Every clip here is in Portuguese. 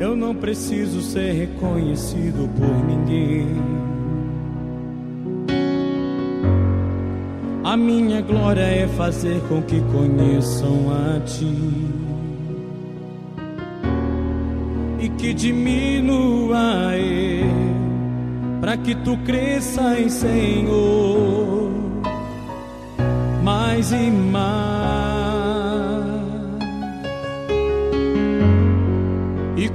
Eu não preciso ser reconhecido por ninguém. A minha glória é fazer com que conheçam a ti. E que diminua eu, para que tu cresças, Senhor, mais e mais.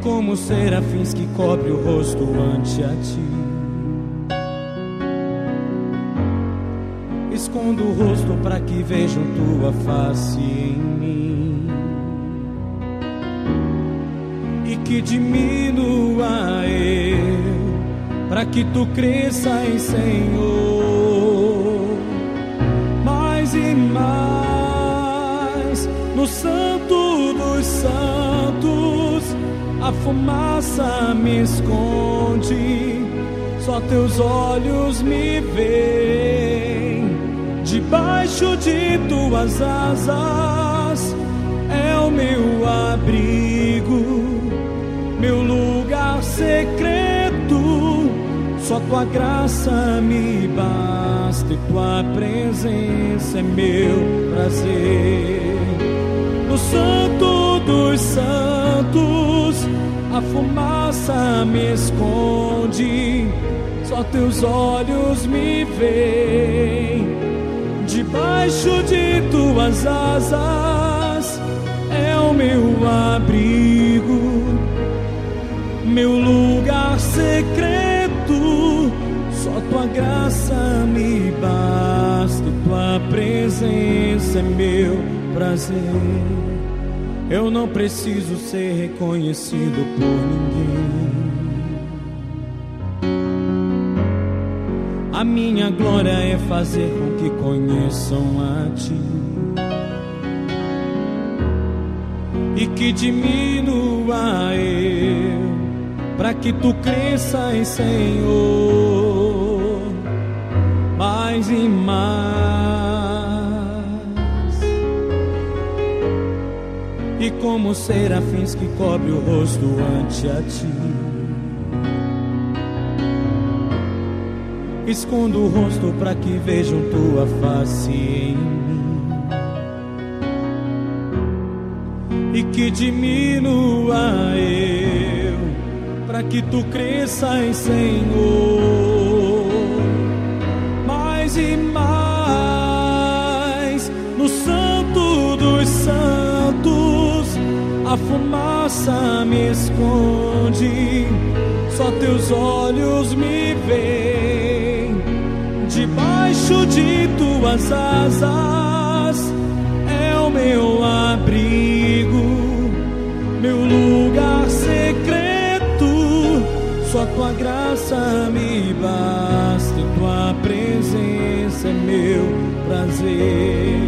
Como serafins que cobre o rosto ante a ti. Escondo o rosto para que vejam tua face em mim. E que diminua eu, para que tu cresças, Senhor, a fumaça me esconde, só teus olhos me veem. Debaixo de tuas asas é o meu abrigo, meu lugar secreto. Só tua graça me basta e tua presença é meu prazer. A fumaça me esconde, só teus olhos me veem. Debaixo de tuas asas é o meu abrigo, meu lugar secreto. Só tua graça me basta, tua presença é meu prazer. Eu não preciso ser reconhecido por ninguém. A minha glória é fazer com que conheçam a ti. E que diminua eu, para que tu cresças, Senhor, mais e mais. Como serafins que cobre o rosto ante a ti. Escondo o rosto para que vejam tua face em mim e que diminua eu para que tu cresças, Senhor, a fumaça me esconde, só teus olhos me veem. Debaixo de tuas asas é o meu abrigo, meu lugar secreto. Só tua graça me basta tua presença é meu prazer.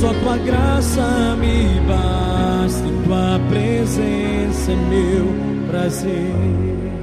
Só tua graça me basta presença é meu prazer.